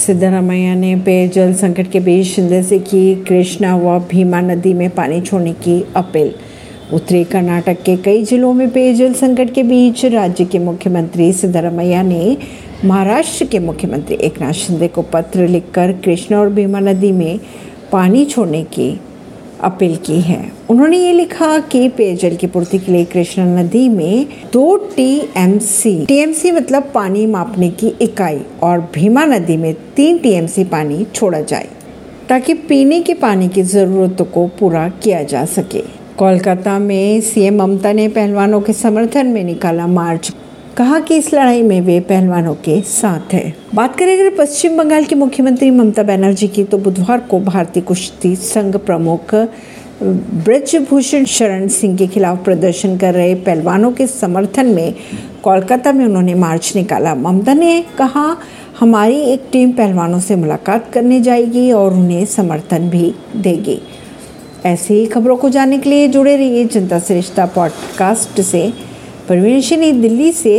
सिद्धरामैया ने पेयजल संकट के बीच शिंदे से की कृष्णा व भीमा नदी में पानी छोड़ने की अपील। उत्तरी कर्नाटक के कई जिलों में पेयजल संकट के बीच राज्य के मुख्यमंत्री सिद्धारामैया ने महाराष्ट्र के मुख्यमंत्री एकनाथ शिंदे को पत्र लिखकर कृष्णा और भीमा नदी में पानी छोड़ने की अपील की है। उन्होंने ये लिखा कि पेयजल की पूर्ति के लिए कृष्णा नदी में दो टीएमसी टीएमसी मतलब पानी मापने की इकाई और भीमा नदी में तीन टीएमसी पानी छोड़ा जाए, ताकि पीने के पानी की ज़रूरतों को पूरा किया जा सके। कोलकाता में सीएम ममता ने पहलवानों के समर्थन में निकाला मार्च कहा कि इस लड़ाई में वे पहलवानों के साथ है। बात करें अगर पश्चिम बंगाल की मुख्यमंत्री ममता बनर्जी की तो बुधवार को भारतीय कुश्ती संघ प्रमुख ब्रजभूषण शरण सिंह के खिलाफ प्रदर्शन कर रहे पहलवानों के समर्थन में कोलकाता में उन्होंने मार्च निकाला। ममता ने कहा, हमारी एक टीम पहलवानों से मुलाकात करने जाएगी और उन्हें समर्थन भी देगी। ऐसी ही खबरों को जानने के लिए जुड़े रहिए जनता रिश्ता पॉडकास्ट से। परवीन दिल्ली से